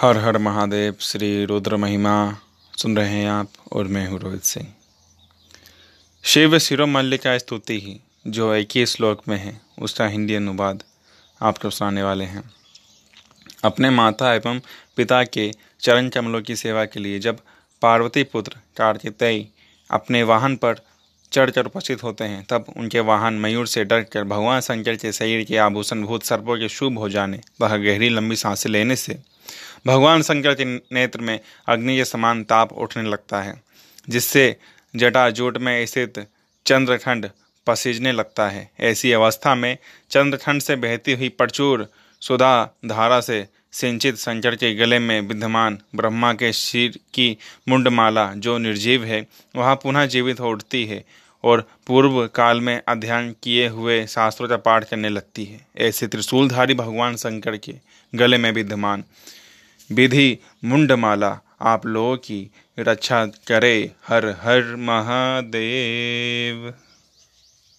हर हर महादेव, श्री रुद्र महिमा, सुन रहे हैं आप और मैं हूँ रोहित सिंह। शिव शिरो मल्लिका स्तुति ही, जो एक ही श्लोक में है, उसका हिंदी अनुवाद आपको सुनाने वाले हैं। अपने माता एवं पिता के चरण कमलों की सेवा के लिए जब पार्वती पुत्र कार्तिकेय अपने वाहन पर चढ़ कर उपस्थित होते हैं, तब उनके वाहन मयूर से डरकर भगवान शंकर के शरीर के आभूषण, भूत सर्पों के शुभ हो जाने, वह गहरी लंबी साँसें लेने से भगवान शंकर के नेत्र में अग्नि के समान ताप उठने लगता है, जिससे जटाजूट में स्थित चंद्रखंड पसीजने लगता है। ऐसी अवस्था में चंद्रखंड से बहती हुई प्रचुर सुधा धारा से सिंचित शंकर के गले में विद्यमान ब्रह्मा के शीर की मुंडमाला जो निर्जीव है, वह पुनः जीवित हो उठती है और पूर्व काल में अध्ययन किए हुए शास्त्रों का पाठ करने लगती है। ऐसे त्रिशूलधारी भगवान शंकर के गले में विद्यमान विधि मुंडमाला आप लोगों की रक्षा करे हर हर महादेव।